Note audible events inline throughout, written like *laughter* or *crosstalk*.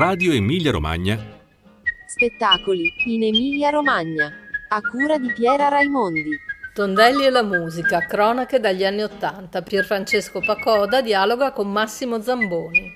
Radio Emilia Romagna. Spettacoli in Emilia Romagna. A cura di Piera Raimondi. Tondelli e la musica, cronache dagli anni Ottanta. Pierfrancesco Pacoda dialoga con Massimo Zamboni.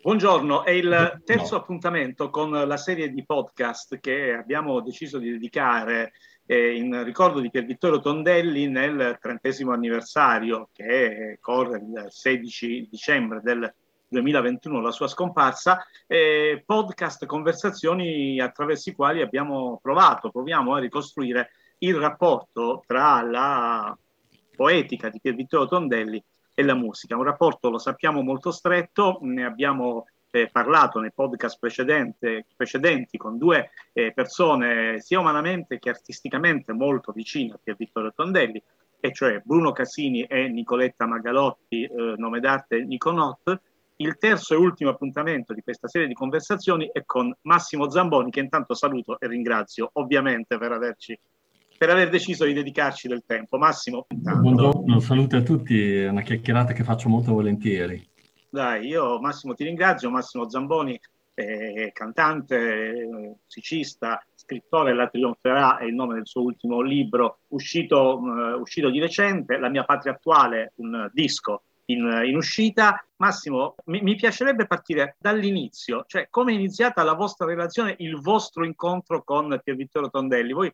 Buongiorno, è il terzo appuntamento con la serie di podcast che abbiamo deciso di dedicare eh, in ricordo di Pier Vittorio Tondelli nel trentesimo anniversario che corre il 16 dicembre del 2021, la sua scomparsa, eh, podcast, conversazioni attraverso i quali abbiamo provato, proviamo a ricostruire il rapporto tra la poetica di Pier Vittorio Tondelli e la musica. Un rapporto, lo sappiamo, molto stretto, ne abbiamo eh, parlato nei podcast precedenti con due eh, persone sia umanamente che artisticamente molto vicine a Pier Vittorio Tondelli, e cioè Bruno Casini e Nicoletta Magalotti, eh, nome d'arte Niconot. Il terzo e ultimo appuntamento di questa serie di conversazioni è con Massimo Zamboni, che intanto saluto e ringrazio ovviamente per averci per aver deciso di dedicarci del tempo. Massimo. Intanto. Buongiorno, saluto a tutti, è una chiacchierata che faccio molto volentieri. Dai, io Massimo ti ringrazio, Massimo Zamboni, eh, cantante, musicista, scrittore, La Trionferà è il nome del suo ultimo libro, uscito, uh, uscito di recente, La mia patria attuale, un disco in, in uscita. Massimo, mi, mi, piacerebbe partire dall'inizio, cioè come è iniziata la vostra relazione, il vostro incontro con Pier Vittorio Tondelli. Voi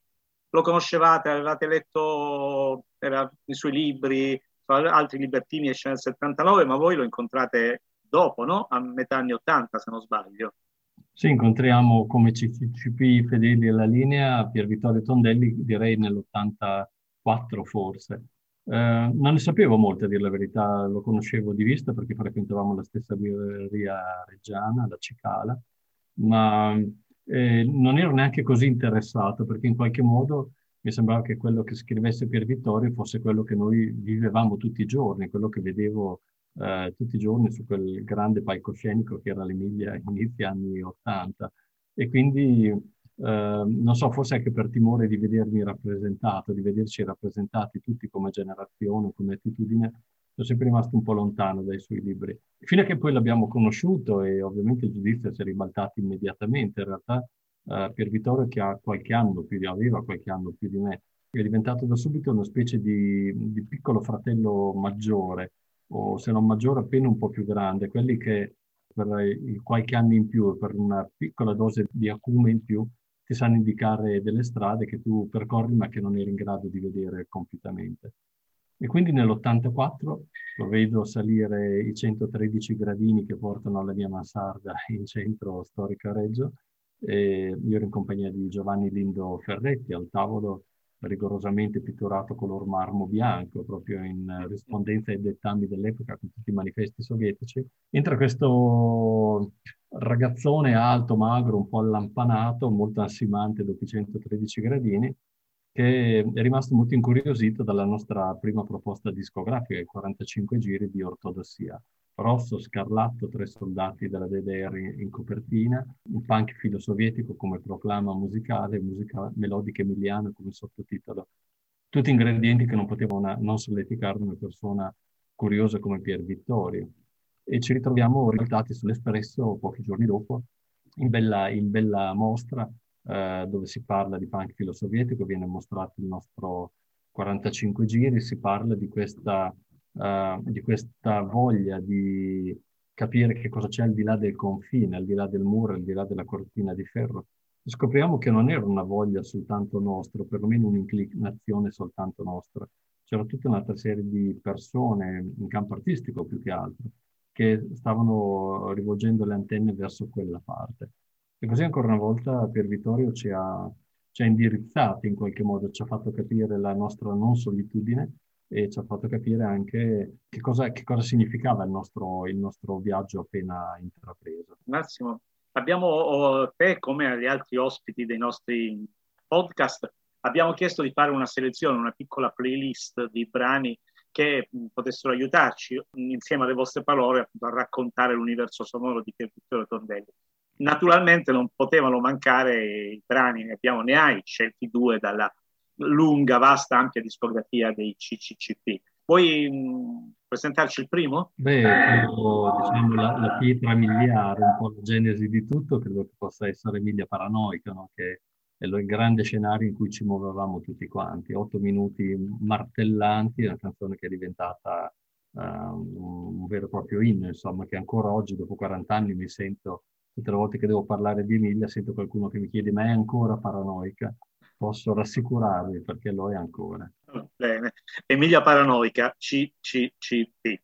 lo conoscevate, avevate letto era, i suoi libri, altri libertini esce nel 79, ma voi lo incontrate dopo, no? A metà anni 80, se non sbaglio. Sì, incontriamo come CCP fedeli alla linea Pier Vittorio Tondelli, direi nell'84 forse. Eh, non ne sapevo molto, a dire la verità, lo conoscevo di vista perché frequentavamo la stessa libreria reggiana, la Cicala, ma eh, non ero neanche così interessato perché in qualche modo mi sembrava che quello che scrivesse Pier Vittorio fosse quello che noi vivevamo tutti i giorni, quello che vedevo eh, tutti i giorni su quel grande palcoscenico che era l'Emilia inizio anni 80. E quindi, eh, non so, forse anche per timore di vedermi rappresentato, di vederci rappresentati tutti come generazione, come attitudine, sono sempre rimasto un po' lontano dai suoi libri. Fino a che poi l'abbiamo conosciuto e ovviamente il giudizio si è ribaltato immediatamente. In realtà uh, Pier Vittorio che ha qualche anno più di, aveva qualche anno più di me, è diventato da subito una specie di, di piccolo fratello maggiore, o se non maggiore appena un po' più grande, quelli che per qualche anno in più, per una piccola dose di acume in più, ti sanno indicare delle strade che tu percorri ma che non eri in grado di vedere compiutamente. E quindi nell'84 lo vedo salire i 113 gradini che portano alla mia mansarda in centro storico a Reggio. E io ero in compagnia di Giovanni Lindo Ferretti al tavolo rigorosamente pitturato color marmo bianco, proprio in rispondenza ai dettami dell'epoca con tutti i manifesti sovietici. Entra questo ragazzone alto, magro, un po' allampanato, molto ansimante dopo i 113 gradini, che è rimasto molto incuriosito dalla nostra prima proposta discografica, i 45 giri di ortodossia. Rosso, scarlatto, tre soldati della DDR in copertina, un punk filo sovietico come proclama musicale, musica melodica emiliana come sottotitolo. Tutti ingredienti che non potevano non solleticare una persona curiosa come Pier Vittorio. E ci ritroviamo rivoltati sull'Espresso pochi giorni dopo, in bella, in bella mostra, eh, dove si parla di punk filo sovietico, viene mostrato il nostro 45 giri, si parla di questa, uh, di questa voglia di capire che cosa c'è al di là del confine, al di là del muro, al di là della cortina di ferro. Scopriamo che non era una voglia soltanto nostra, perlomeno un'inclinazione soltanto nostra. C'era tutta un'altra serie di persone in campo artistico più che altro che stavano rivolgendo le antenne verso quella parte. E così ancora una volta Pier Vittorio ci ha, ci ha indirizzati in qualche modo, ci ha fatto capire la nostra non solitudine e ci ha fatto capire anche che cosa, che cosa significava il nostro, il nostro viaggio appena intrapreso. Massimo, abbiamo te come agli altri ospiti dei nostri podcast, abbiamo chiesto di fare una selezione, una piccola playlist di brani che potessero aiutarci insieme alle vostre parole a raccontare l'universo sonoro di Pier Vittorio Tondelli. Naturalmente non potevano mancare i brani, ne abbiamo ne hai scelti due dalla lunga, vasta, ampia discografia dei CCCP. Vuoi mh, presentarci il primo? Beh, credo, diciamo, la, la, pietra miliare, un po' la genesi di tutto, credo che possa essere Emilia Paranoica, no? che è il grande scenario in cui ci muovevamo tutti quanti. Otto minuti martellanti, una canzone che è diventata uh, un vero e proprio inno, insomma, che ancora oggi, dopo 40 anni, mi sento, tutte le volte che devo parlare di Emilia, sento qualcuno che mi chiede, ma è ancora paranoica? Posso rassicurarvi perché lo è ancora. Bene. Emilia Paranoica, CCCP.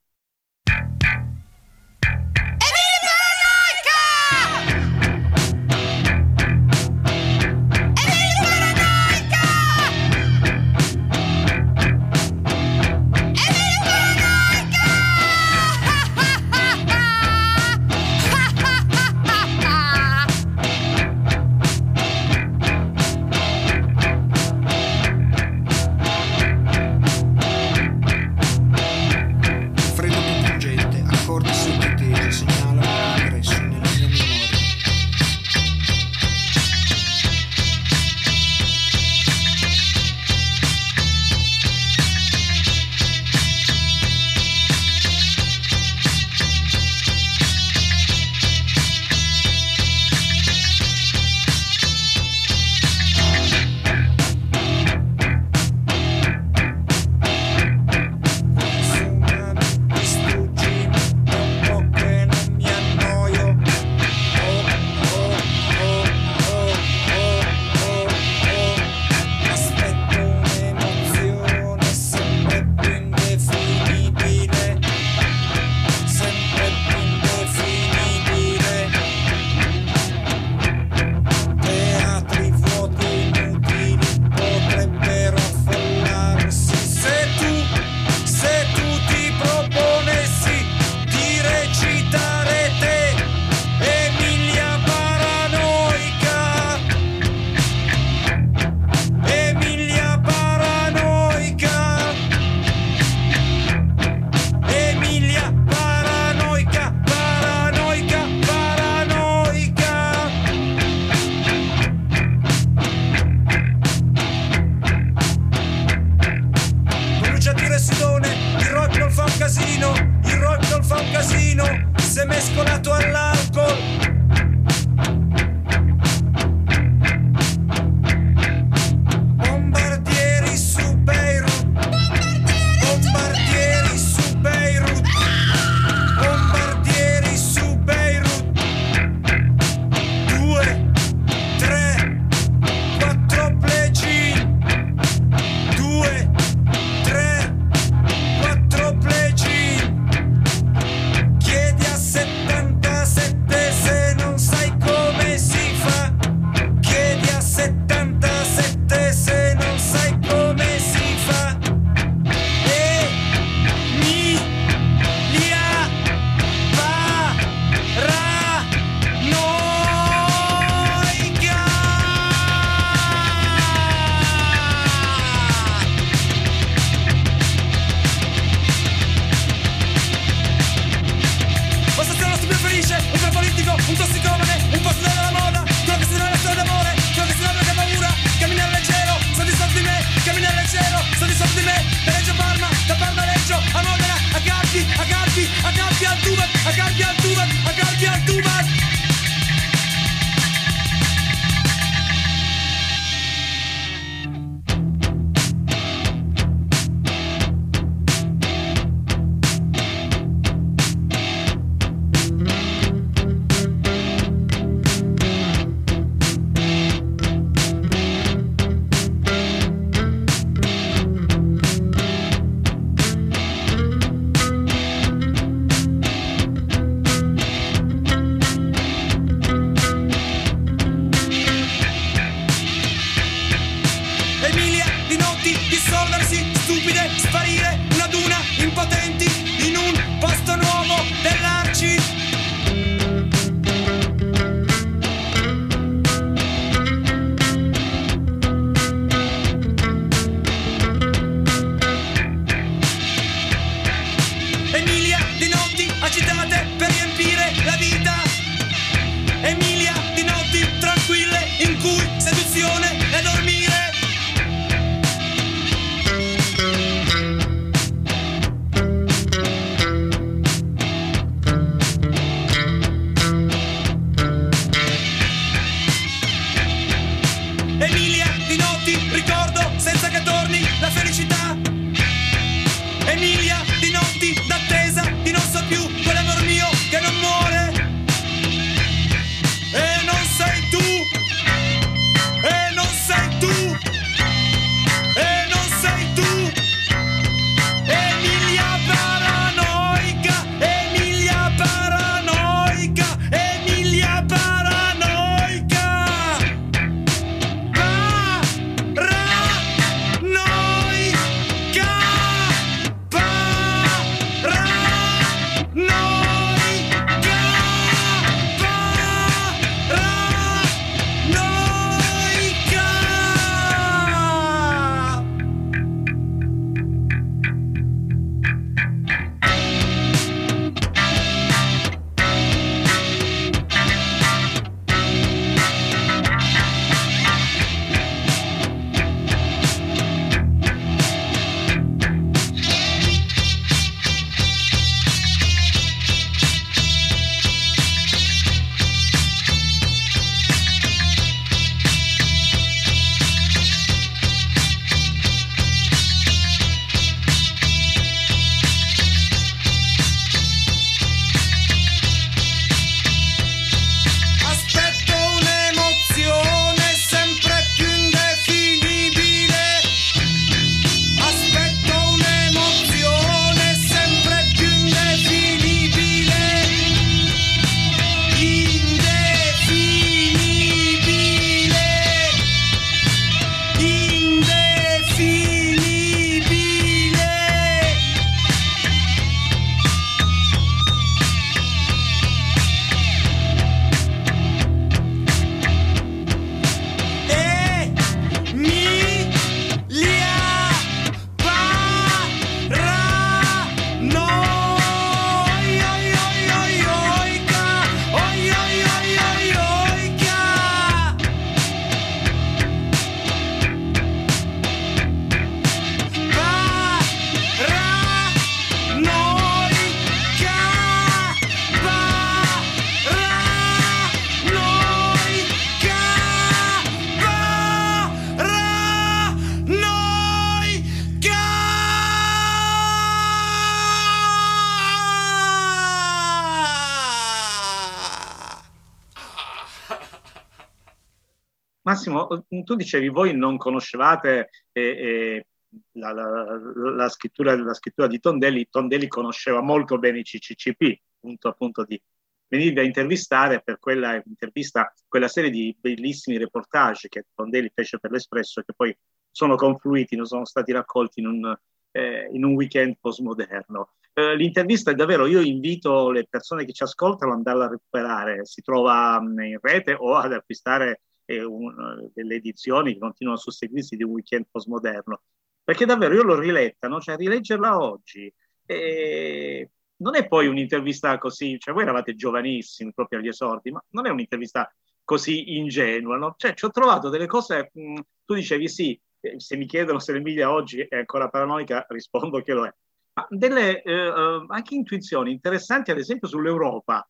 Tu dicevi voi non conoscevate eh, eh, la, la, la, scrittura, la, scrittura, di Tondelli, Tondelli conosceva molto bene i CCCP, punto appunto di venirvi a intervistare per quella intervista, quella serie di bellissimi reportage che Tondelli fece per l'Espresso che poi sono confluiti, non sono stati raccolti in un, eh, in un weekend postmoderno. Eh, l'intervista è davvero, io invito le persone che ci ascoltano ad andarla a recuperare, si trova mh, in rete o ad acquistare eh, un, delle edizioni che continuano a susseguirsi di un weekend postmoderno perché davvero io l'ho riletta, no? cioè rileggerla oggi e non è poi un'intervista così, cioè voi eravate giovanissimi proprio agli esordi, ma non è un'intervista così ingenua, no? cioè ci ho trovato delle cose, mh, mm, tu dicevi sì, eh, se mi chiedono se l'Emilia oggi è ancora paranoica, rispondo che lo è, ma delle eh, eh, anche intuizioni interessanti ad esempio sull'Europa,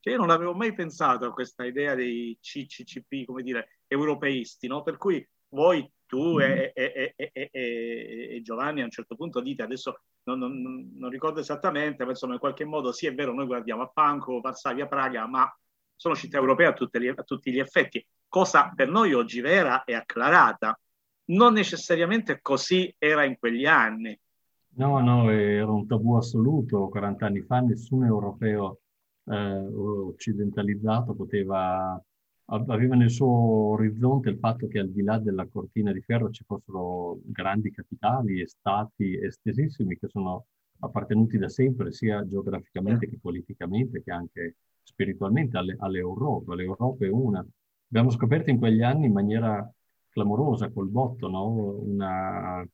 cioè io non avevo mai pensato a questa idea dei CCCP, come dire, europeisti, no? per cui voi tu mm-hmm. e, e, e, e, Giovanni a un certo punto dite, adesso non, non, non, ricordo esattamente, ma insomma in qualche modo sì è vero, noi guardiamo a Pankow, Varsavia, Praga, ma sono città europee a, gli, a tutti gli effetti, cosa per noi oggi vera e acclarata. Non necessariamente così era in quegli anni. No, no, era un tabù assoluto. 40 anni fa nessun europeo eh, occidentalizzato poteva aveva nel suo orizzonte il fatto che al di là della cortina di ferro ci fossero grandi capitali e stati estesissimi che sono appartenuti da sempre sia geograficamente che politicamente che anche spiritualmente alle, all'Europa. L'Europa è una. Abbiamo scoperto in quegli anni in maniera clamorosa col botto no? Una,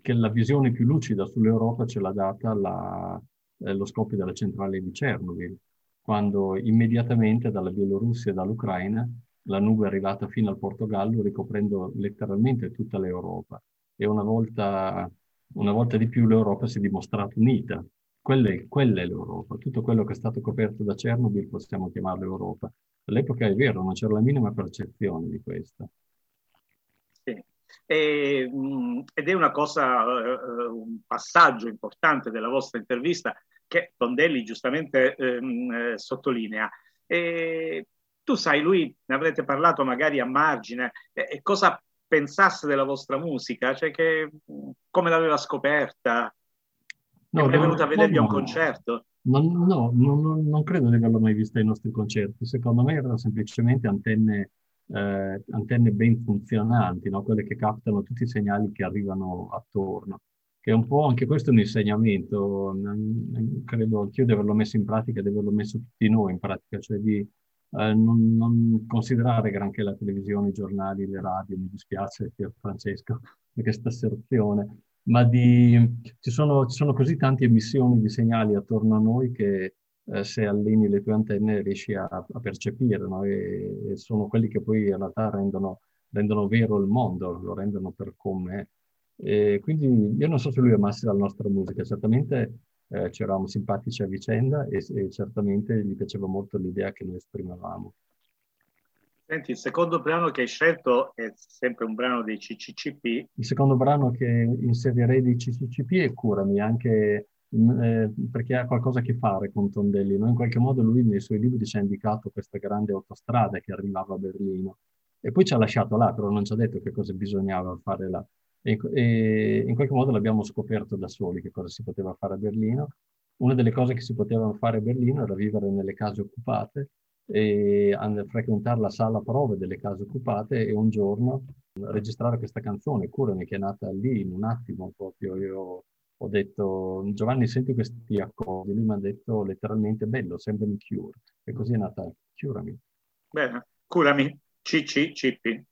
che la visione più lucida sull'Europa ce l'ha data la, eh, lo scoppio della centrale di Chernobyl quando immediatamente dalla Bielorussia e dall'Ucraina la nube è arrivata fino al Portogallo, ricoprendo letteralmente tutta l'Europa. E una volta, una volta di più l'Europa si è dimostrata unita. Quella è, quella è l'Europa. Tutto quello che è stato coperto da Chernobyl possiamo chiamarlo Europa. All'epoca è vero, non c'era la minima percezione di questo. E, ed è una cosa, uh, un passaggio importante della vostra intervista che Tondelli giustamente ehm, eh, sottolinea. E tu sai, lui, ne avrete parlato magari a margine, eh, cosa pensasse della vostra musica, cioè che, come l'aveva scoperta, no, è venuto a vedergli no, un concerto? Non, no, non, non, credo di averlo mai visto ai nostri concerti, secondo me erano semplicemente antenne, eh, antenne ben funzionanti, no? quelle che captano tutti i segnali che arrivano attorno che è un po' anche questo un insegnamento, credo anch'io di averlo messo in pratica, di averlo messo tutti noi in pratica, cioè di eh, non, non, considerare granché la televisione, i giornali, le radio, mi dispiace Francesco *laughs* per questa asserzione, ma di, ci, sono, ci sono così tante emissioni di segnali attorno a noi che eh, se alleni le tue antenne riesci a, a percepire, no? e, e, sono quelli che poi in realtà rendono, rendono vero il mondo, lo rendono per come è. E quindi io non so se lui amasse la nostra musica, certamente eh, ci eravamo simpatici a vicenda e, e, certamente gli piaceva molto l'idea che noi esprimevamo. Senti, il secondo brano che hai scelto è sempre un brano dei CCCP. Il secondo brano che inserirei dei CCCP è Curami, anche mm, eh, perché ha qualcosa a che fare con Tondelli. No? In qualche modo lui nei suoi libri ci ha indicato questa grande autostrada che arrivava a Berlino e poi ci ha lasciato là, però non ci ha detto che cosa bisognava fare là. E, e in qualche modo l'abbiamo scoperto da soli che cosa si poteva fare a Berlino. Una delle cose che si potevano fare a Berlino era vivere nelle case occupate e frequentare la sala prove delle case occupate e un giorno registrare questa canzone, Curami, che è nata lì in un attimo proprio. Io ho detto, Giovanni, senti questi accordi. Lui mi ha detto letteralmente, bello, sembra sembrami Cure. E così è nata Curami. Bene, curami, CC, Cippi.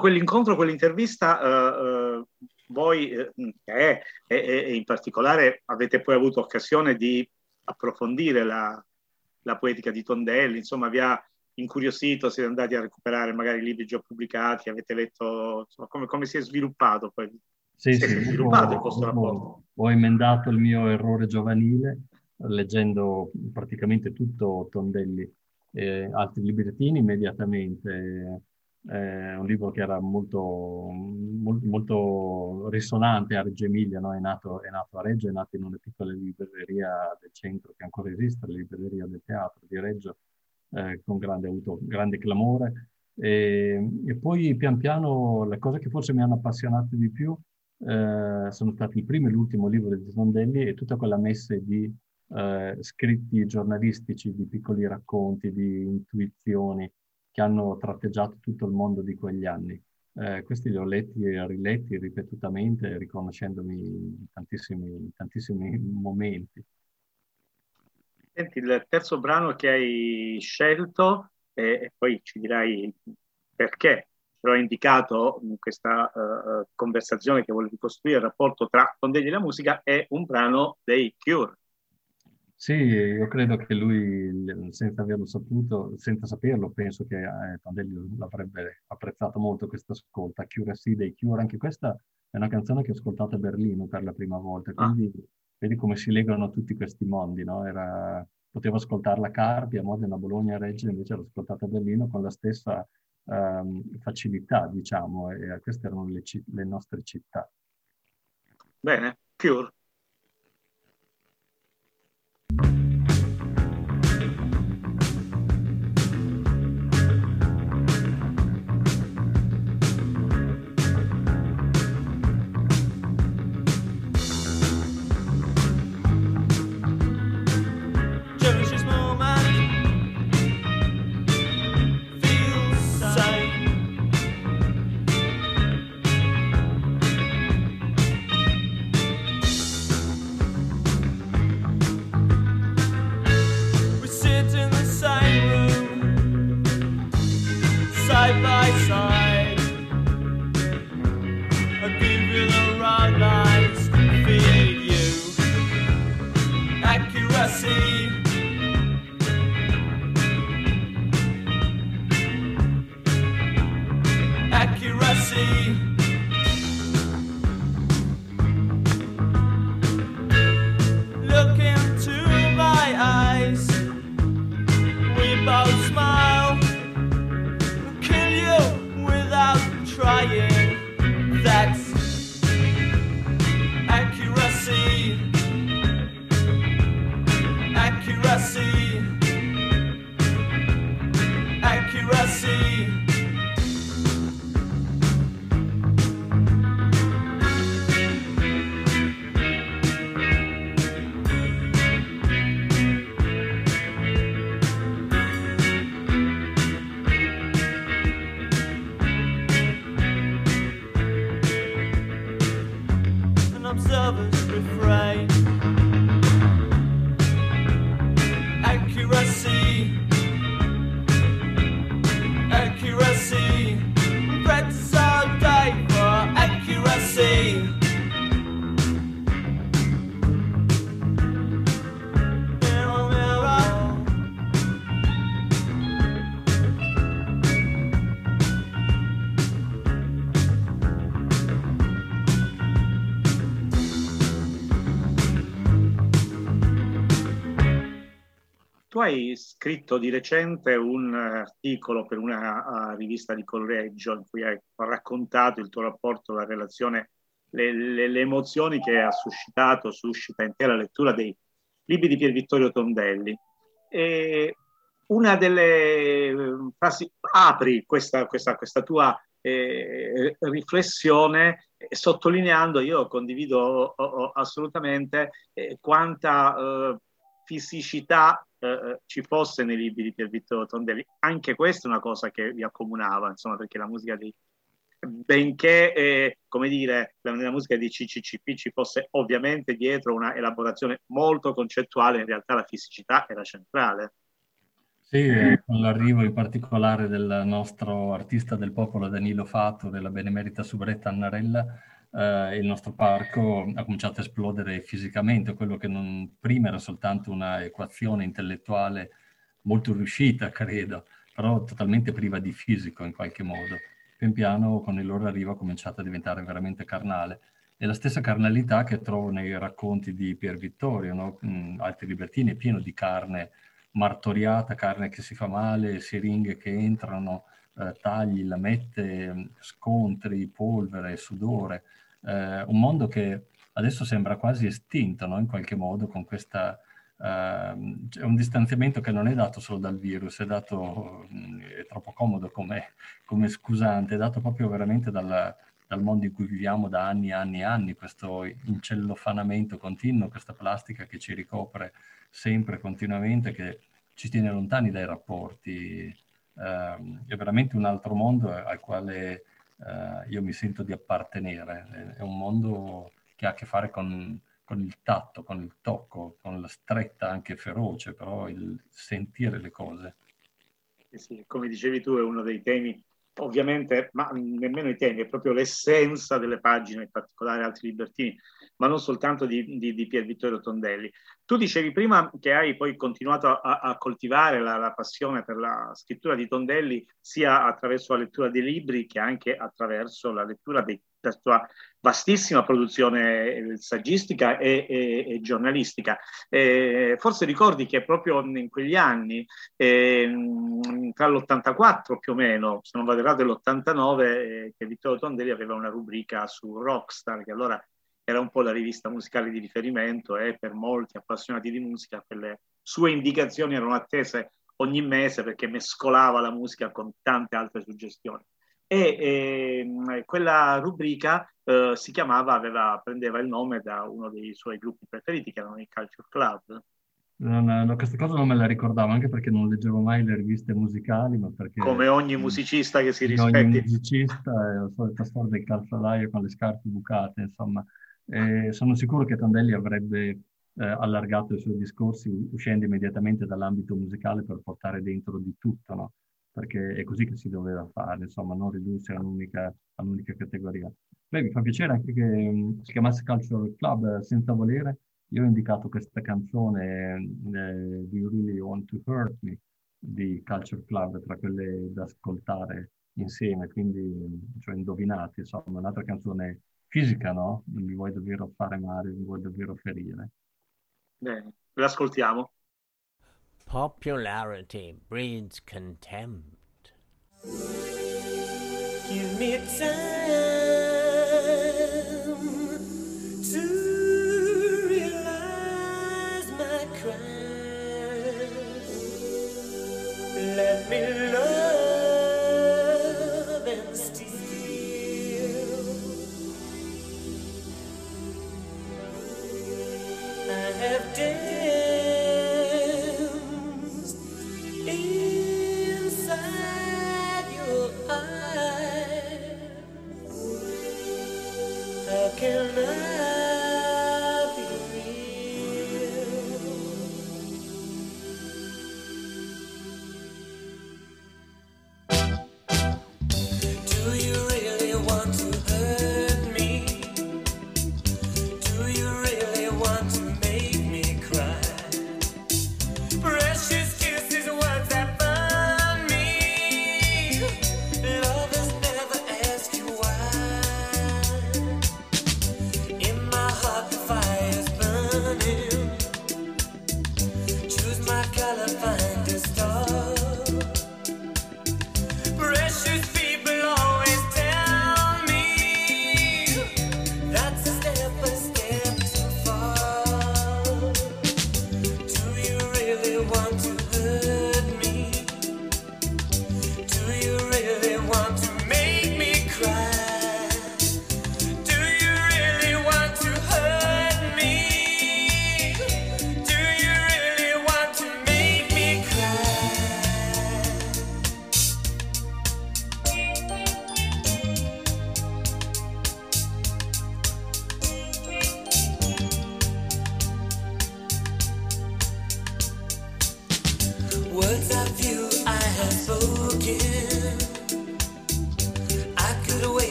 Dopo quell'incontro, quell'intervista, uh, uh, voi eh, e, e, in particolare avete poi avuto occasione di approfondire la, la, poetica di Tondelli, insomma vi ha incuriosito, siete andati a recuperare magari libri già pubblicati, avete letto insomma, come, come, si è sviluppato poi. Sì, sì, sviluppato ho, il vostro rapporto. Ho emendato il mio errore giovanile leggendo praticamente tutto Tondelli, eh, altri librettini immediatamente è un libro che era molto, molto, molto risonante a Reggio Emilia, no? è, nato, è, nato, a Reggio, è nato in una piccola libreria del centro che ancora esiste, la libreria del teatro di Reggio, eh, con grande, avuto grande clamore. E, e, poi pian piano le cose che forse mi hanno appassionato di più eh, sono stati il primo e l'ultimo libro di Tondelli e tutta quella messe di eh, scritti giornalistici, di piccoli racconti, di intuizioni, che hanno tratteggiato tutto il mondo di quegli anni. Eh, questi li ho letti e riletti ripetutamente, riconoscendomi in tantissimi, tantissimi momenti. Senti, il terzo brano che hai scelto, e, e poi ci dirai perché, però ho indicato in questa uh, conversazione che volevi costruire il rapporto tra Tondelli e la musica, è un brano dei Cure. Sì, io credo che lui, senza averlo saputo, senza saperlo, penso che eh, Tondelli l'avrebbe apprezzato molto questa ascolta. Cure sì dei Cure, anche questa è una canzone che ho ascoltato a Berlino per la prima volta, ah. quindi ah. vedi come si legano tutti questi mondi, no? Era, potevo ascoltarla a Carpi, a Modena, a Bologna, a Reggio, invece l'ho ascoltata a Berlino con la stessa um, facilità, diciamo, e queste erano le, le nostre città. Bene, Cure. Hai scritto di recente un articolo per una uh, rivista di collegio in cui hai raccontato il tuo rapporto, la relazione, le, le, le, emozioni che ha suscitato, suscita in te la lettura dei libri di Pier Vittorio Tondelli. E una delle frasi, apri questa, questa, questa tua eh, riflessione sottolineando, io condivido oh, oh, assolutamente eh, quanta eh, fisicità eh, eh, ci fosse nei libri di Pier Vittorio Tondelli. Anche questa è una cosa che vi accomunava, insomma, perché la musica di benché, eh, come dire, nella musica di CCCP ci fosse ovviamente dietro una elaborazione molto concettuale, in realtà la fisicità era centrale. Sì, con l'arrivo in particolare del nostro artista del popolo Danilo Fato, della benemerita subretta Annarella, eh, il nostro parco ha cominciato a esplodere fisicamente, quello che non, prima era soltanto una equazione intellettuale molto riuscita, credo, però totalmente priva di fisico in qualche modo. Pian piano con il loro arrivo ha cominciato a diventare veramente carnale. E la stessa carnalità che trovo nei racconti di Pier Vittorio, no? Mm, Altri Libertini, pieno di carne martoriata, carne che si fa male, siringhe che entrano, eh, tagli, lamette, scontri, polvere, sudore. Eh, un mondo che adesso sembra quasi estinto, no? in qualche modo, con questa... È un distanziamento che non è dato solo dal virus, è dato, è troppo comodo come, come scusante, è dato proprio veramente dalla, dal mondo in cui viviamo da anni e anni e anni, questo incellofanamento continuo, questa plastica che ci ricopre sempre, continuamente, che ci tiene lontani dai rapporti. Eh, è veramente un altro mondo al quale eh, io mi sento di appartenere. È un mondo che ha a che fare con, con il tatto, con il tocco, con la stretta anche feroce, però il sentire le cose. Sì, come dicevi tu, è uno dei temi ovviamente, ma nemmeno i temi, è proprio l'essenza delle pagine, in particolare altri libertini, ma non soltanto di, di, di Pier Vittorio Tondelli. Tu dicevi prima che hai poi continuato a, a coltivare la, la, passione per la scrittura di Tondelli sia attraverso la lettura dei libri che anche attraverso la lettura dei la sua vastissima produzione eh, saggistica e, e, e giornalistica. Eh, forse ricordi che proprio in quegli anni, eh, tra l'84 più o meno, se non vado errato, l'89, eh, che Vittorio Tondelli aveva una rubrica su Rockstar, che allora era un po' la rivista musicale di riferimento e per molti appassionati di musica quelle sue indicazioni erano attese ogni mese perché mescolava la musica con tante altre suggestioni e eh, quella rubrica eh, si chiamava, aveva, prendeva il nome da uno dei suoi gruppi preferiti che erano i Culture Club. No, no, questa cosa non me la ricordavo anche perché non leggevo mai le riviste musicali, ma perché... Come ogni musicista che si rispetti. Ogni musicista è la solita storia del calzolaio con le scarpe bucate, insomma. E sono sicuro che Tondelli avrebbe eh, allargato i suoi discorsi uscendo immediatamente dall'ambito musicale per portare dentro di tutto, no? Perché è così che si doveva fare, insomma, non ridursi all'unica, all'unica categoria. Beh, mi fa piacere anche che si chiamasse Cultural Club eh, senza volere. Io ho indicato questa canzone eh, di You Really Want to Hurt Me di Culture Club tra quelle da ascoltare insieme, quindi cioè indovinati, insomma, un'altra canzone fisica, no? Non mi vuoi davvero fare male, mi vuoi davvero ferire. Bene, l'ascoltiamo. Popularity breeds contempt. Give me time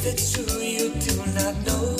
If it's true, you do not know.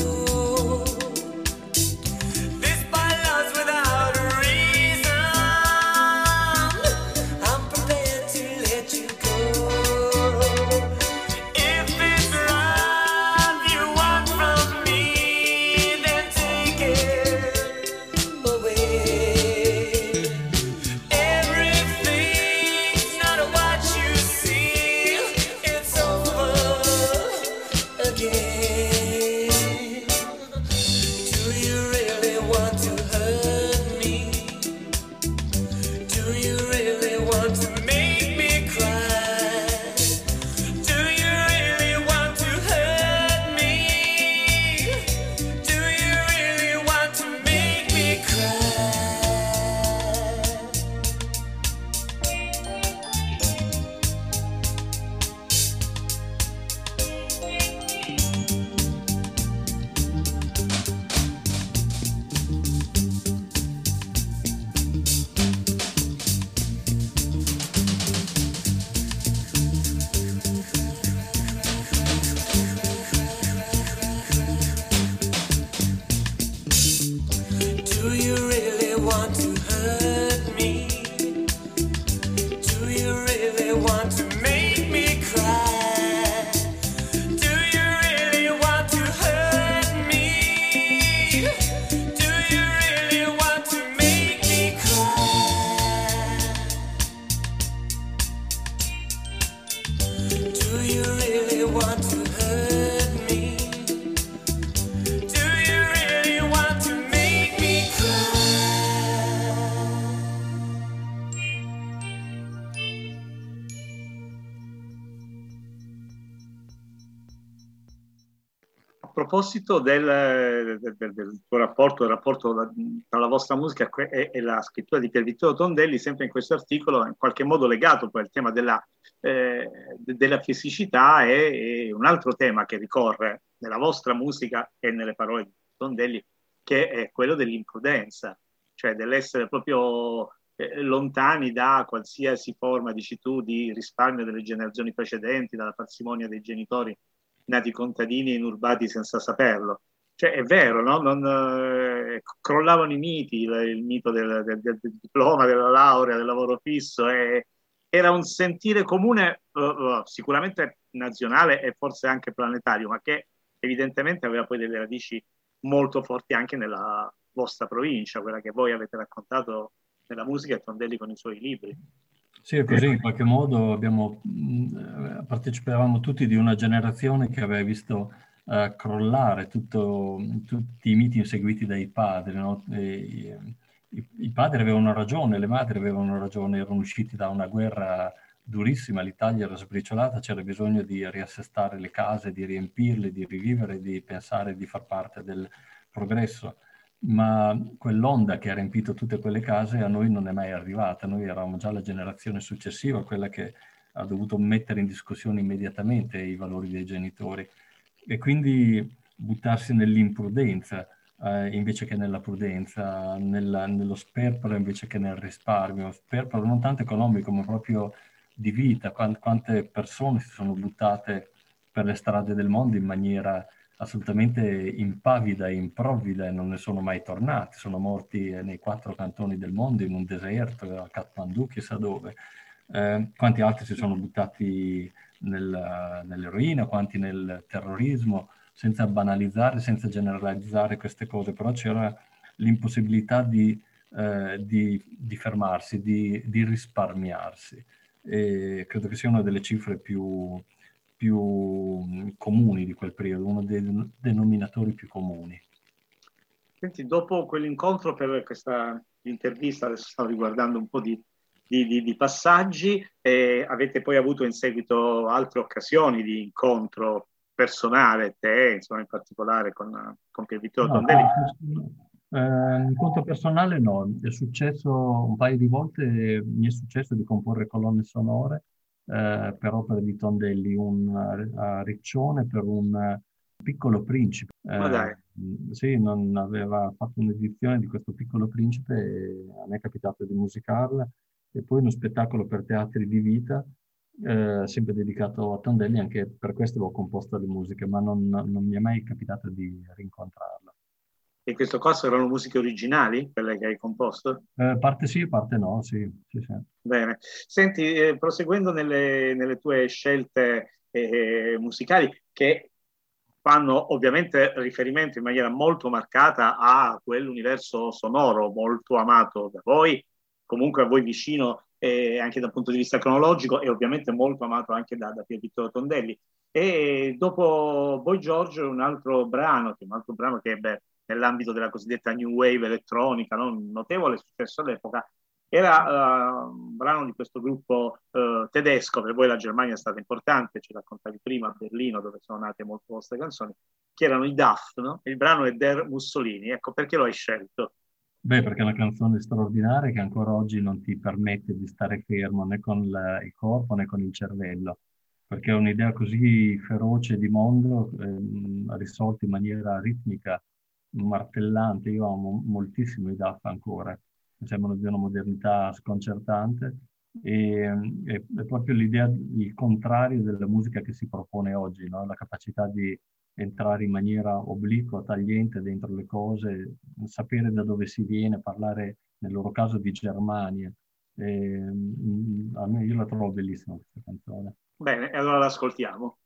Proposito del, del- del- tuo rapporto, del rapporto tra la vostra musica e, e la scrittura di Pier Vittorio Tondelli, sempre in questo articolo, in qualche modo legato poi al tema della, eh, de- della fisicità, è, è un altro tema che ricorre nella vostra musica e nelle parole di Tondelli, che è quello dell'imprudenza, cioè dell'essere proprio eh, lontani da qualsiasi forma, dici tu, di risparmio delle generazioni precedenti, dalla parsimonia dei genitori nati contadini e inurbati senza saperlo. Cioè, è vero, no? Non, eh, crollavano i miti, il, il mito del, del- del diploma, della laurea, del lavoro fisso, e era un sentire comune, eh, eh, sicuramente nazionale e forse anche planetario, ma che evidentemente aveva poi delle radici molto forti anche nella vostra provincia, quella che voi avete raccontato nella musica e Tondelli con i suoi libri. Sì, così, in qualche modo abbiamo, mh, partecipavamo tutti di una generazione che aveva visto eh, crollare tutto- tutti i miti inseguiti dai padri, no? E i, i padri avevano ragione, le madri avevano ragione, erano usciti da una guerra durissima, l'Italia era sbriciolata, c'era bisogno di riassestare le case, di riempirle, di rivivere, di pensare di far parte del progresso ma quell'onda che ha riempito tutte quelle case a noi non è mai arrivata. Noi eravamo già la generazione successiva, quella che ha dovuto mettere in discussione immediatamente i valori dei genitori e quindi buttarsi nell'imprudenza eh, invece che nella prudenza, nella- nello sperpero invece che nel risparmio. Sperpero non tanto economico, ma proprio di vita. Quan- quante persone si sono buttate per le strade del mondo in maniera assolutamente impavida e improvvida e non ne sono mai tornati, sono morti eh, nei quattro cantoni del mondo, in un deserto, a Kathmandu, chissà dove. Eh, quanti altri si sono buttati nel- nell'eroina, quanti nel terrorismo, senza banalizzare, senza generalizzare queste cose, però c'era l'impossibilità di, eh, di- di fermarsi, di, di risparmiarsi. E credo che sia una delle cifre più, più mh, comuni di quel periodo, uno dei den- denominatori più comuni. Senti, dopo quell'incontro per questa intervista, adesso stavo riguardando un po' di, di- di- di passaggi, e avete poi avuto in seguito altre occasioni di incontro personale, te, insomma, in particolare con, con Pier Vittorio No, Tondelli. Eh, personale no, è successo un paio di volte, mi è successo di comporre colonne sonore eh, per opere di Tondelli, un a Riccione per un piccolo principe. Ma dai. Eh, sì, non aveva fatto un'edizione di questo piccolo principe e a me è capitato di musicarla e poi uno spettacolo per teatri di vita eh, sempre dedicato a Tondelli, anche per questo ho composto le musiche, ma non, non mi è mai capitato di rincontrarla. In questo caso erano musiche originali, quelle che hai composto? Eh, parte sì, parte no, sì. sì, sì. Bene. Senti, eh, proseguendo nelle, nelle, tue scelte eh, musicali, che fanno ovviamente riferimento in maniera molto marcata a quell'universo sonoro molto amato da voi, comunque a voi vicino eh, anche dal punto di vista cronologico e ovviamente molto amato anche da, da Pier Vittorio Tondelli. E dopo Boy George un altro brano, che un altro brano che ebbe nell'ambito della cosiddetta new wave elettronica, no? notevole successo all'epoca, era uh, un brano di questo gruppo uh, tedesco, per voi la Germania è stata importante, ci raccontavi prima a Berlino dove sono nate molte vostre canzoni, che erano i Daft, no? il brano è Der Mussolini, ecco perché lo hai scelto? Beh, perché è una canzone straordinaria che ancora oggi non ti permette di stare fermo né con la, il corpo né con il cervello, perché è un'idea così feroce di mondo, ehm, risolta in maniera ritmica, martellante. Io amo moltissimo i DAF ancora, mi sembrano di una modernità sconcertante e è, è proprio l'idea, il contrario della musica che si propone oggi, no? la capacità di entrare in maniera obliqua, tagliente dentro le cose, sapere da dove si viene, parlare nel loro caso di Germania. E, mm, a me io la trovo bellissima questa canzone. Bene, allora l'ascoltiamo.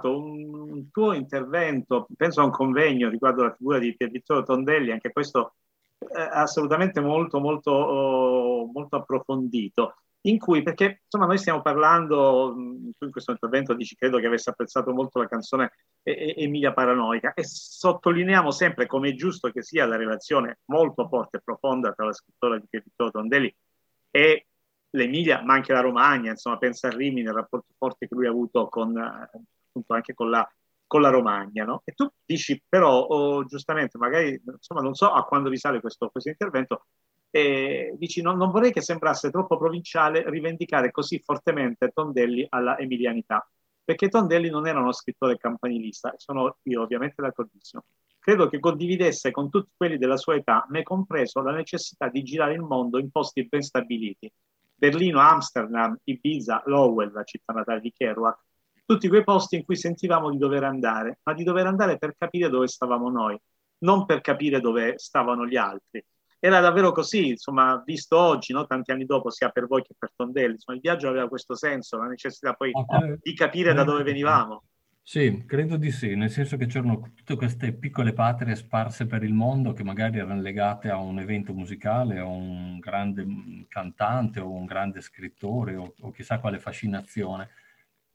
Trovato un, tuo intervento, penso a un convegno riguardo la figura di Pier Vittorio Tondelli, anche questo eh, assolutamente molto, molto, oh, molto approfondito, in cui, perché insomma noi stiamo parlando, tu in questo intervento dici credo che avessi apprezzato molto la canzone Emilia Paranoica e sottolineiamo sempre come è giusto che sia la relazione molto forte e profonda tra la scrittura di Pier Vittorio Tondelli e l'Emilia, ma anche la Romagna, insomma, pensa a Rimini, il rapporto forte che lui ha avuto con, eh, appunto, anche con la, con la Romagna, no? E tu dici, però, oh, giustamente, magari, insomma, non so a quando risale questo, questo intervento, e dici, non, non vorrei che sembrasse troppo provinciale rivendicare così fortemente Tondelli alla emilianità, perché Tondelli non era uno scrittore campanilista, sono io ovviamente d'accordissimo. Credo che condividesse con tutti quelli della sua età, me compreso, la necessità di girare il mondo in posti ben stabiliti, Berlino, Amsterdam, Ibiza, Lowell, la città natale di Kerouac, tutti quei posti in cui sentivamo di dover andare, ma di dover andare per capire dove stavamo noi, non per capire dove stavano gli altri. Era davvero così, insomma, visto oggi, no, tanti anni dopo, sia per voi che per Tondelli, insomma, il viaggio aveva questo senso, la necessità poi Ah, di capire da dove venivamo. Sì, credo di sì, nel senso che c'erano tutte queste piccole patrie sparse per il mondo che magari erano legate a un evento musicale, a un grande cantante o un grande scrittore o, o chissà quale fascinazione,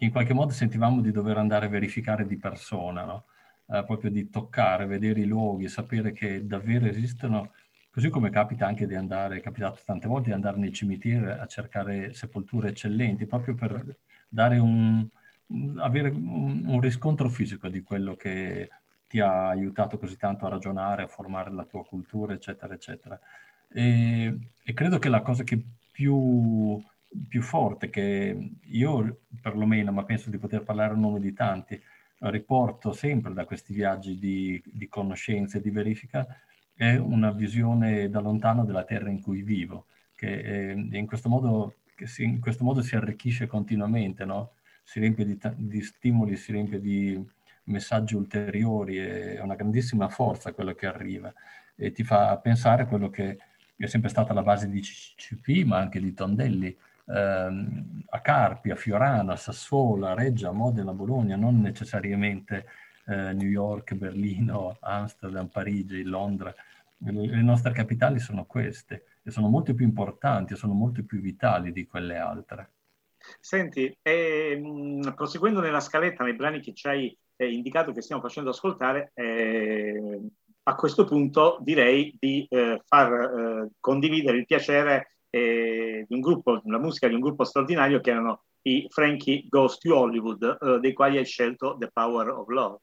in qualche modo sentivamo di dover andare a verificare di persona, no? Eh, proprio di toccare, vedere i luoghi, sapere che davvero esistono, così come capita anche di andare, è capitato tante volte di andare nei cimiteri a cercare sepolture eccellenti, proprio per dare un avere un, un riscontro fisico di quello che ti ha aiutato così tanto a ragionare, a formare la tua cultura, eccetera, eccetera. E, e credo che la cosa che più, più forte, che io perlomeno, ma penso di poter parlare a nome di tanti, riporto sempre da questi viaggi di, di conoscenza e di verifica, è una visione da lontano della terra in cui vivo, che eh, in questo modo, si, in questo modo si arricchisce continuamente, no? si riempie di, di stimoli, si riempie di messaggi ulteriori, è una grandissima forza quello che arriva e ti fa pensare a quello che è sempre stata la base di CCP, ma anche di Tondelli, ehm, a Carpi, a Fiorano, a Sassuolo, a Reggio, a Modena, a Bologna, non necessariamente eh, New York, Berlino, Amsterdam, Parigi, Londra. Le, le nostre capitali sono queste e sono molto più importanti, sono molto più vitali di quelle altre. Senti, ehm, proseguendo nella scaletta, nei brani che ci hai eh, indicato che stiamo facendo ascoltare, eh, a questo punto direi di eh, far eh, condividere il piacere eh, di un gruppo, la musica di un gruppo straordinario che erano i Frankie Goes to Hollywood, eh, dei quali hai scelto The Power of Love.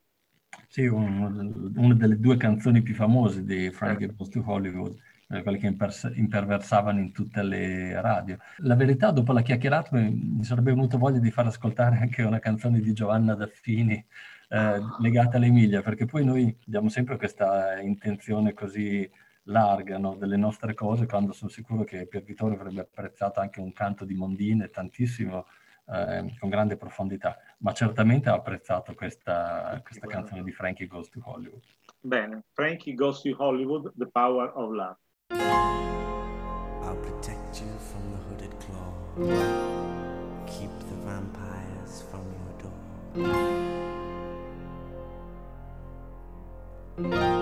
Sì, un- una delle due canzoni più famose di Frankie Goes to Hollywood, eh, quelle che imper- imperversavano in tutte le radio. La verità, dopo la chiacchierata, mi sarebbe venuto voglia di far ascoltare anche una canzone di Giovanna Daffini eh, legata all'Emilia, perché poi noi abbiamo sempre questa intenzione così larga, no, delle nostre cose, quando sono sicuro che Pier Vittorio avrebbe apprezzato anche un canto di Mondine tantissimo, eh, con grande profondità, ma certamente ha apprezzato questa, questa canzone di Frankie Goes to Hollywood. Bene, Frankie Goes to Hollywood, The Power of Love. I'll protect you from the hooded claw. Keep the vampires from your door.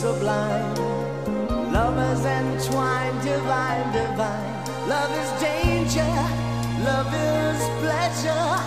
sublime. Lovers entwined, divine, divine. Love is danger, love is pleasure.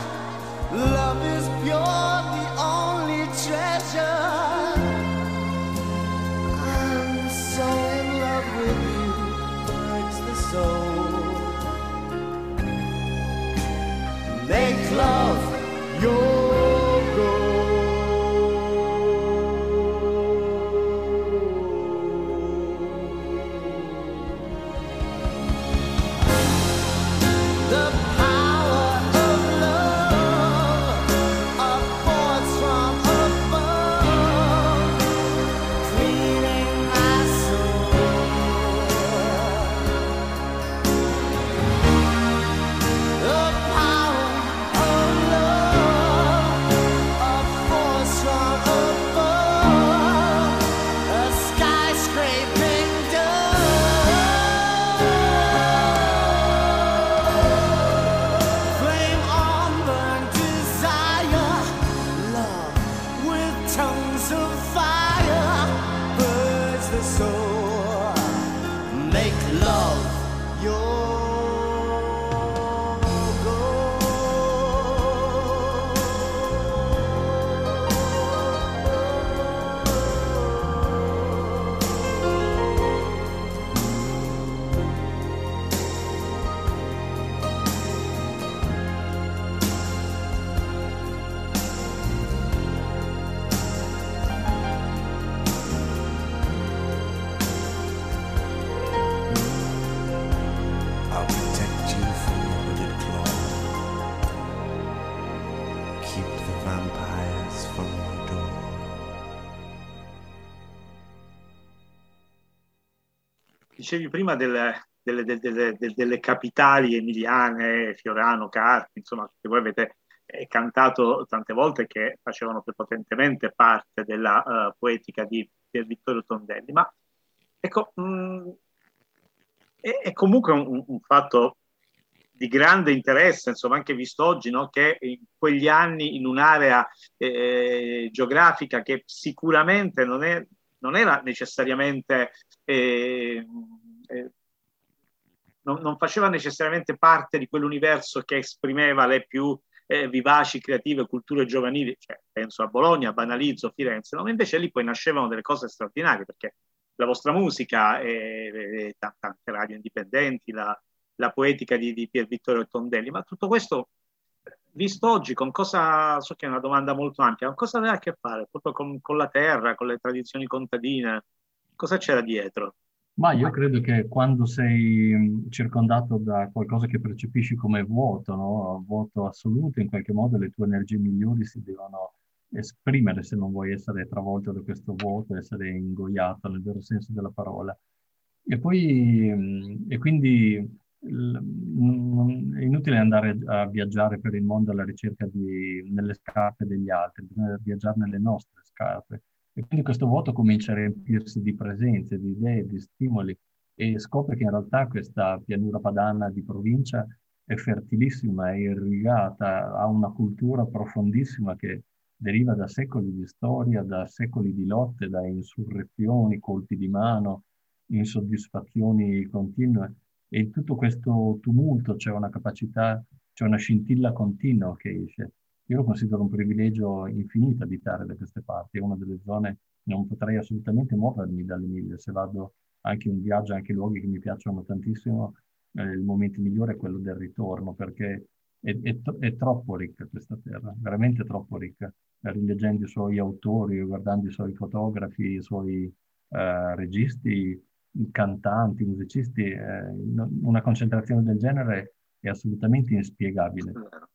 Dicevi prima delle, delle- delle- delle- capitali emiliane, Fiorano, Carpi, insomma, che voi avete eh, cantato tante volte che facevano prepotentemente parte della eh, poetica di Pier Vittorio Tondelli. Ma ecco, mh, è, è comunque un, un fatto di grande interesse, insomma, anche visto oggi, no, che in quegli anni in un'area eh, geografica che sicuramente non, è, non era necessariamente, eh, eh, non, non faceva necessariamente parte di quell'universo che esprimeva le più eh, vivaci, creative culture giovanili, cioè, penso a Bologna, banalizzo, Firenze, no? invece lì poi nascevano delle cose straordinarie perché la vostra musica, e, e t- tante radio indipendenti, la, la poetica di, di Pier Vittorio Tondelli, ma tutto questo visto oggi con cosa, so che è una domanda molto ampia, con cosa aveva a che fare? Proprio con, con la terra, con le tradizioni contadine, cosa c'era dietro? Ma io credo che quando sei mh, circondato da qualcosa che percepisci come vuoto, no? Vuoto assoluto, in qualche modo le tue energie migliori si devono esprimere se non vuoi essere travolto da questo vuoto, essere ingoiato nel vero senso della parola. E poi, mh, e quindi è inutile andare a viaggiare per il mondo alla ricerca di, nelle scarpe degli altri, bisogna viaggiare nelle nostre scarpe. E quindi questo vuoto comincia a riempirsi di presenze, di idee, di stimoli e scopre che in realtà questa pianura padana di provincia è fertilissima, è irrigata, ha una cultura profondissima che deriva da secoli di storia, da secoli di lotte, da insurrezioni, colpi di mano, insoddisfazioni continue. E in tutto questo tumulto c'è una capacità, c'è una scintilla continua che esce. Io lo considero un privilegio infinito abitare da queste parti, è una delle zone, non potrei assolutamente muovermi dall'Emilia, se vado anche in viaggio, anche in luoghi che mi piacciono tantissimo, eh, il momento migliore è quello del ritorno, perché è, è, è troppo ricca questa terra, veramente troppo ricca, rileggendo i suoi autori, guardando i suoi fotografi, i suoi eh, registi, i cantanti, i musicisti, eh, una concentrazione del genere è assolutamente inspiegabile.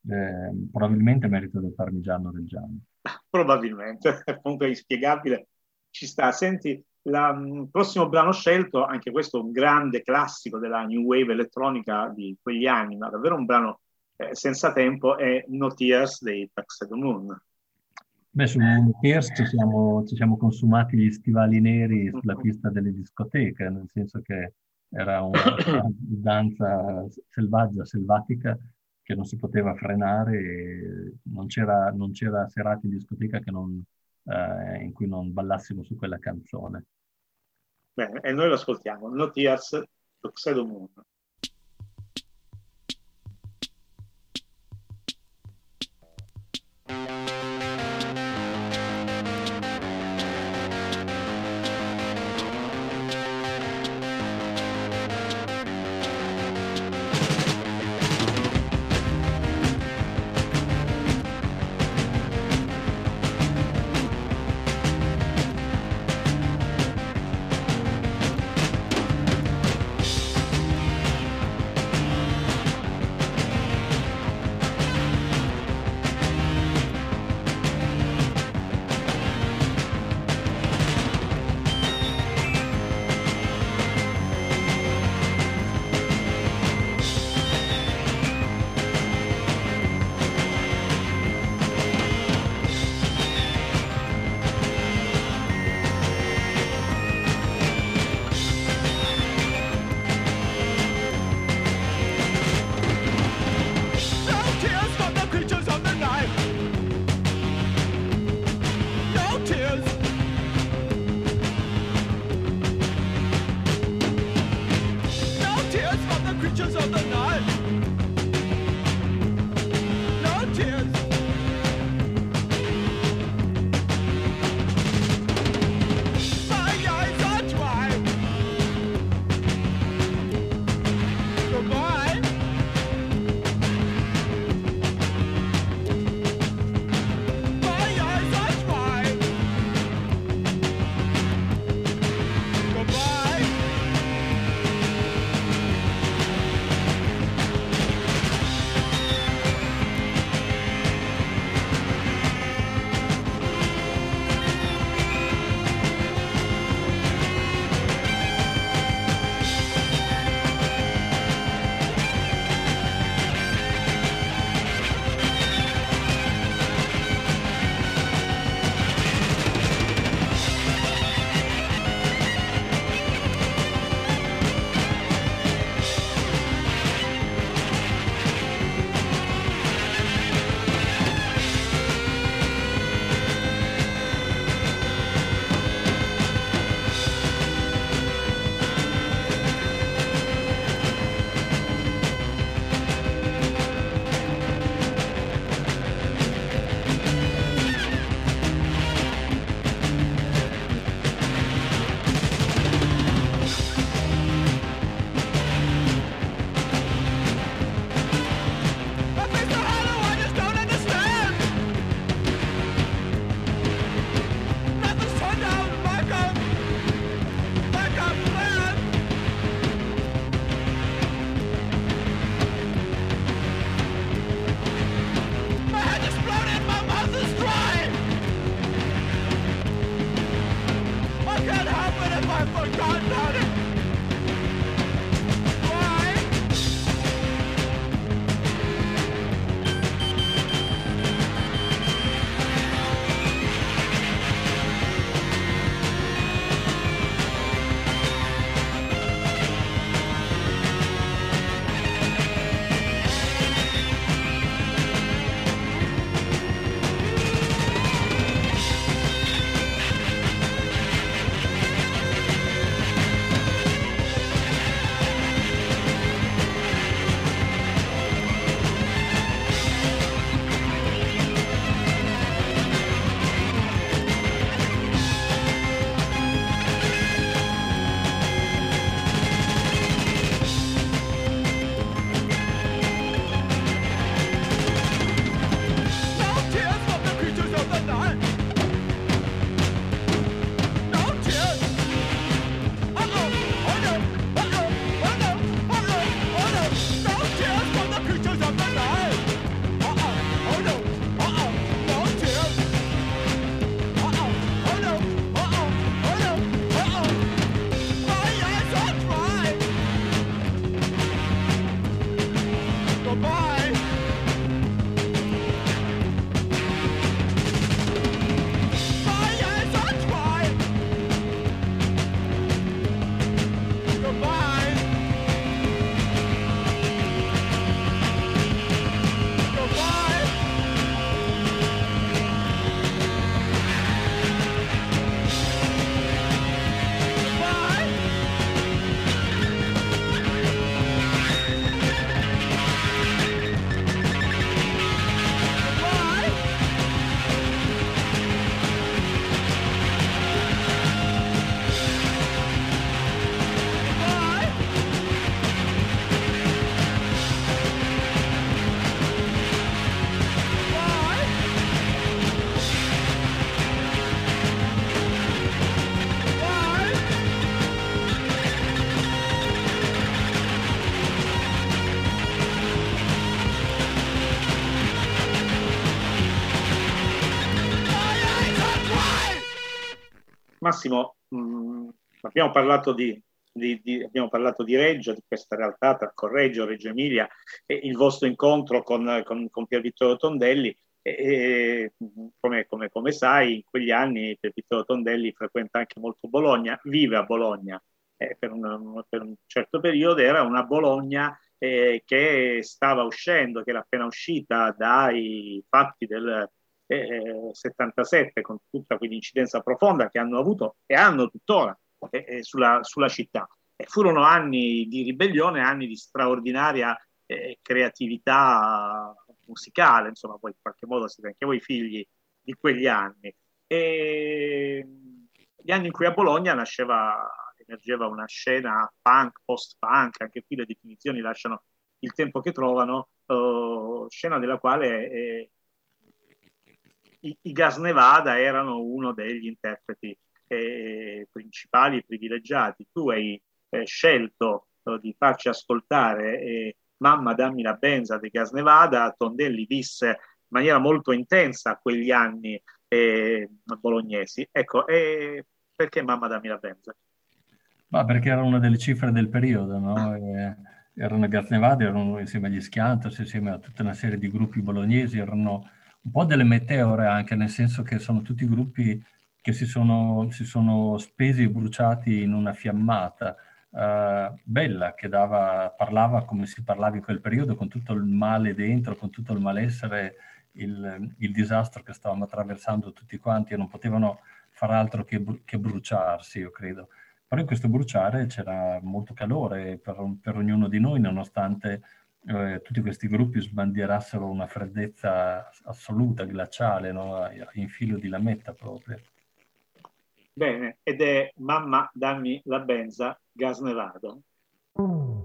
Eh, probabilmente merito del parmigiano reggiano. *laughs* Probabilmente, *laughs* comunque è inspiegabile. Ci sta. Senti, la, il prossimo brano scelto, anche questo un grande classico della new wave elettronica di quegli anni, ma davvero un brano eh, senza tempo, è No Tears dei Tuxedo Moon. Beh, su Tears ci siamo, ci siamo consumati gli stivali neri sulla *laughs* pista delle discoteche, nel senso che era una, danza selvaggia, selvatica, che non si poteva frenare, non c'era, non c'era serata in discoteca non, eh, in cui non ballassimo su quella canzone. Bene, e noi lo ascoltiamo. No Tears, Tuxedo Moon. Massimo, mh, abbiamo, parlato di, di, di, abbiamo parlato di Reggio, di questa realtà tra Correggio, Reggio Emilia e il vostro incontro con, con, con Pier Vittorio Tondelli. E, come, come, come, sai, in quegli anni Pier Vittorio Tondelli frequenta anche molto Bologna, vive a Bologna eh, per, un, per, un, certo periodo, era una Bologna eh, che stava uscendo, che era appena uscita dai fatti del, 77 con tutta quell'incidenza profonda che hanno avuto e hanno tuttora eh, eh, sulla, sulla, città. E furono anni di ribellione, anni di straordinaria eh, creatività musicale, insomma, poi in qualche modo siete anche voi figli di quegli anni. E gli anni in cui a Bologna nasceva, emergeva una scena punk, post-punk, anche qui le definizioni lasciano il tempo che trovano, uh, scena della quale eh, i, i Gas Nevada erano uno degli interpreti eh, principali privilegiati. Tu hai eh, scelto eh, di farci ascoltare eh, Mamma dammi la benza dei Gas Nevada, Tondelli disse in maniera molto intensa a quegli anni eh, bolognesi. Ecco, perché Mamma dammi la benza? Ma perché era una delle cifre del periodo, no? E erano Gas Nevada, erano insieme agli Schiantos, insieme a tutta una serie di gruppi bolognesi, erano un po' delle meteore anche, nel senso che sono tutti gruppi che si sono, si sono spesi e bruciati in una fiammata uh, bella, che dava, parlava come si parlava in quel periodo, con tutto il male dentro, con tutto il malessere, il, il disastro che stavamo attraversando tutti quanti e non potevano far altro che, che bruciarsi, io credo. Però in questo bruciare c'era molto calore per, per ognuno di noi, nonostante eh, tutti questi gruppi sbandierassero una freddezza assoluta, glaciale, no? in filo di lametta proprio. Bene, ed è Mamma dammi la benza, gas nevado. Massimo,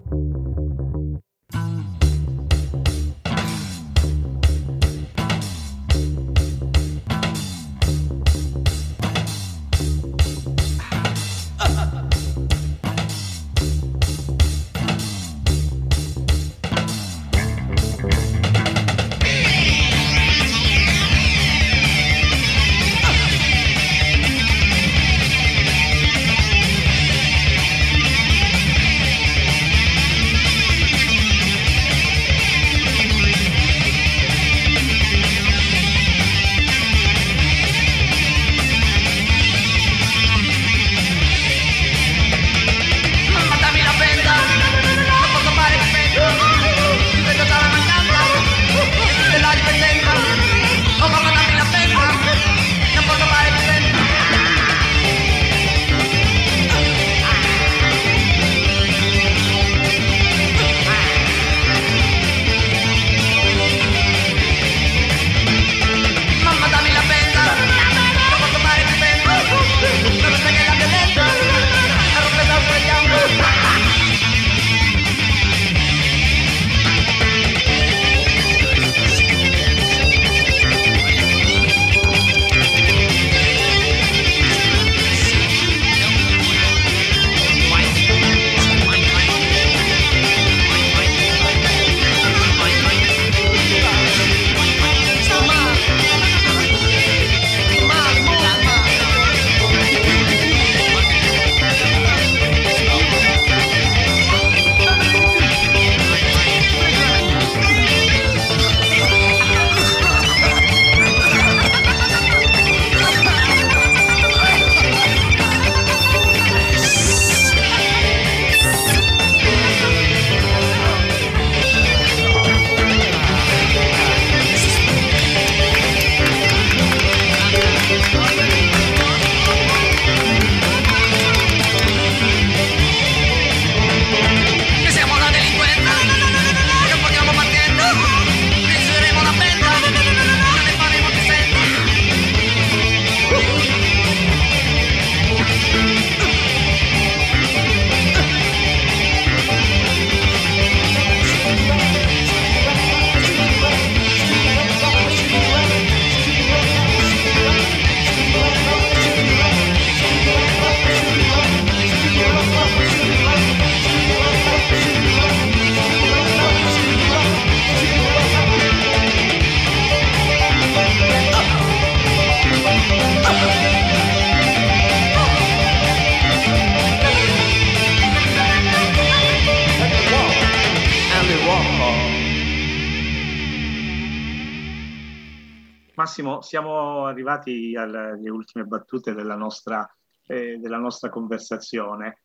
siamo arrivati alle ultime battute della nostra, eh, della nostra conversazione.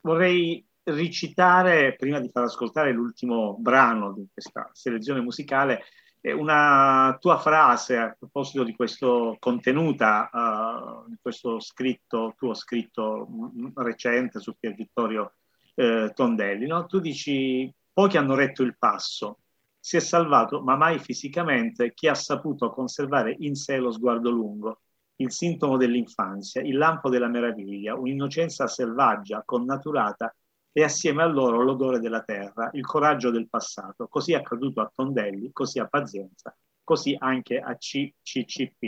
Vorrei ricitare, prima di far ascoltare l'ultimo brano di questa selezione musicale, eh, una tua frase a proposito di questo contenuta, uh, di questo scritto, tuo scritto mm, recente su Pier Vittorio eh, Tondelli. No? Tu dici, pochi hanno retto il passo, si è salvato, ma mai fisicamente, chi ha saputo conservare in sé lo sguardo lungo, il sintomo dell'infanzia, il lampo della meraviglia, un'innocenza selvaggia, connaturata e assieme a loro l'odore della terra, il coraggio del passato. Così è accaduto a Tondelli, così a Pazienza, così anche a CCCP,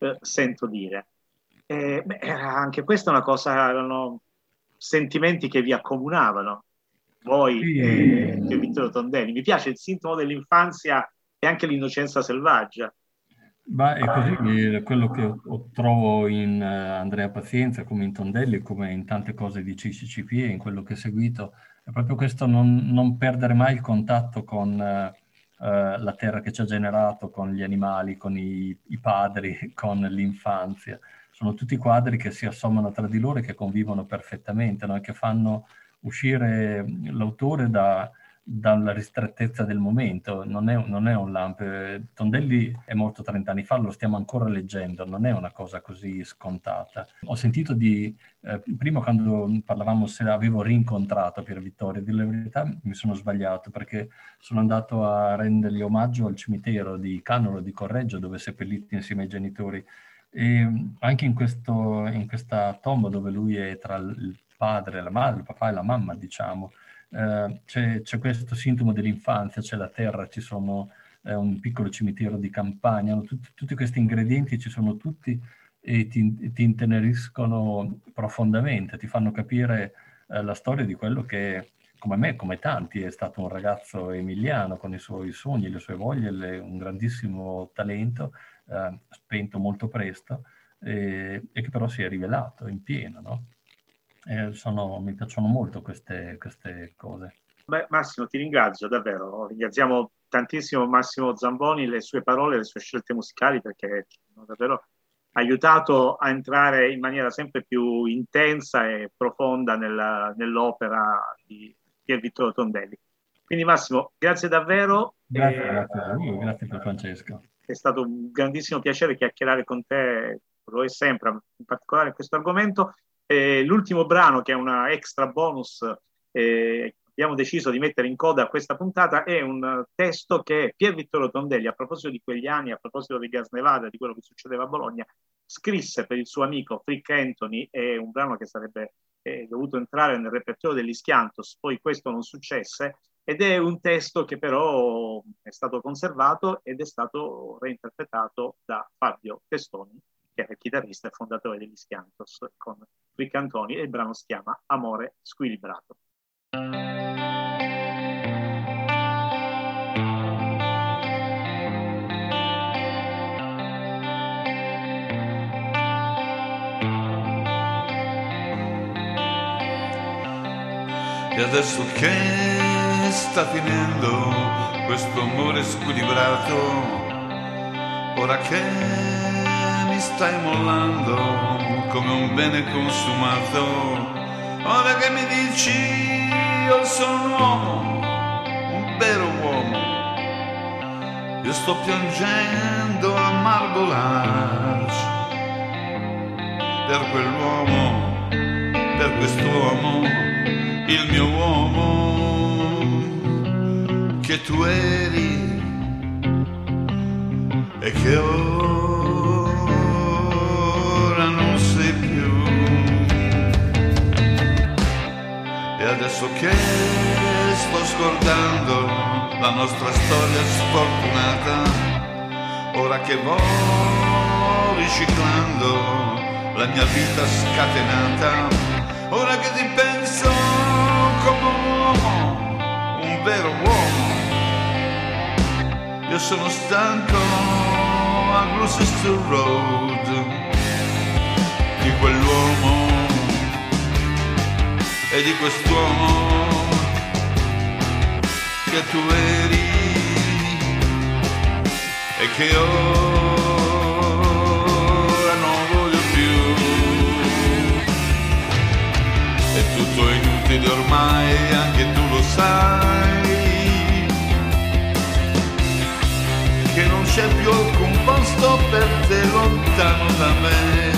eh, sento dire. Eh, beh, anche questa è una cosa, erano sentimenti che vi accomunavano, voi Sì. e e Vittorio Tondelli. Mi piace il sintomo dell'infanzia e anche l'innocenza selvaggia. Ma è così eh, quello che trovo in eh, Andrea Pazienza, come in Tondelli, come in tante cose di CCCP e in quello che ho seguito, è proprio questo non, non perdere mai il contatto con eh, eh, la terra che ci ha generato, con gli animali, con i, i padri, *laughs* con l'infanzia. Sono tutti quadri che si assommano tra di loro e che convivono perfettamente, no? E che fanno uscire l'autore da, dalla ristrettezza del momento, non è, non è un lampo. Eh, Tondelli è morto 30 anni fa, lo stiamo ancora leggendo, non è una cosa così scontata. Ho sentito di, eh, prima quando parlavamo se avevo rincontrato Pier Vittorio, dire la verità mi sono sbagliato perché sono andato a rendergli omaggio al cimitero di Canolo di Correggio dove è seppellito insieme ai genitori e anche in, questo, in questa tomba dove lui è tra il padre, la madre, il papà e la mamma, diciamo, eh, c'è, c'è questo sintomo dell'infanzia, c'è la terra, ci sono eh, un piccolo cimitero di campagna? Tutti, tutti questi ingredienti ci sono tutti e ti, ti inteneriscono profondamente, ti fanno capire eh, la storia di quello che, come me, come tanti, è stato un ragazzo emiliano con i suoi sogni, le sue voglie, le- un grandissimo talento, eh, spento molto presto, e, e che però si è rivelato in pieno, no? Eh, sono- mi piacciono molto queste, queste cose. Beh, Massimo, ti ringrazio davvero. Ringraziamo tantissimo Massimo Zamboni, le sue parole, le sue scelte musicali perché ci hanno davvero aiutato a entrare in maniera sempre più intensa e profonda nella- nell'opera di Pier Vittorio Tondelli. Quindi Massimo, grazie davvero. Grazie, Eh, grazie a voi, grazie per Francesco. È stato un grandissimo piacere chiacchierare con te, lo è sempre, in particolare questo argomento. Eh, l'ultimo brano, che è una extra bonus, eh, abbiamo deciso di mettere in coda questa puntata, è un testo che Pier Vittorio Tondelli, a proposito di quegli anni, a proposito di Gas Nevada, di quello che succedeva a Bologna, scrisse per il suo amico Frick Anthony, è un brano che sarebbe eh, dovuto entrare nel repertorio degli Schiantos, poi questo non successe, ed è un testo che però è stato conservato ed è stato reinterpretato da Fabio Testoni, che è il chitarrista e fondatore degli Schiantos, con Rick Antoni, e il brano si chiama Amore squilibrato. E adesso che sta finendo questo amore squilibrato, ora che mi stai mollando come un bene consumato, ora che mi dici io sono un uomo, un vero uomo, io sto piangendo a Arch per quell'uomo, per quest'uomo il mio uomo che tu eri e che ora E adesso che sto scordando la nostra storia sfortunata, ora che vo riciclando la mia vita scatenata, ora che ti penso come un uomo, un vero uomo. Io sono stanco a Gloucester Road di quell'uomo e di quest'uomo che tu eri e che ora non voglio più. È tutto inutile ormai, anche tu lo sai. Che non c'è più alcun posto per te lontano da me.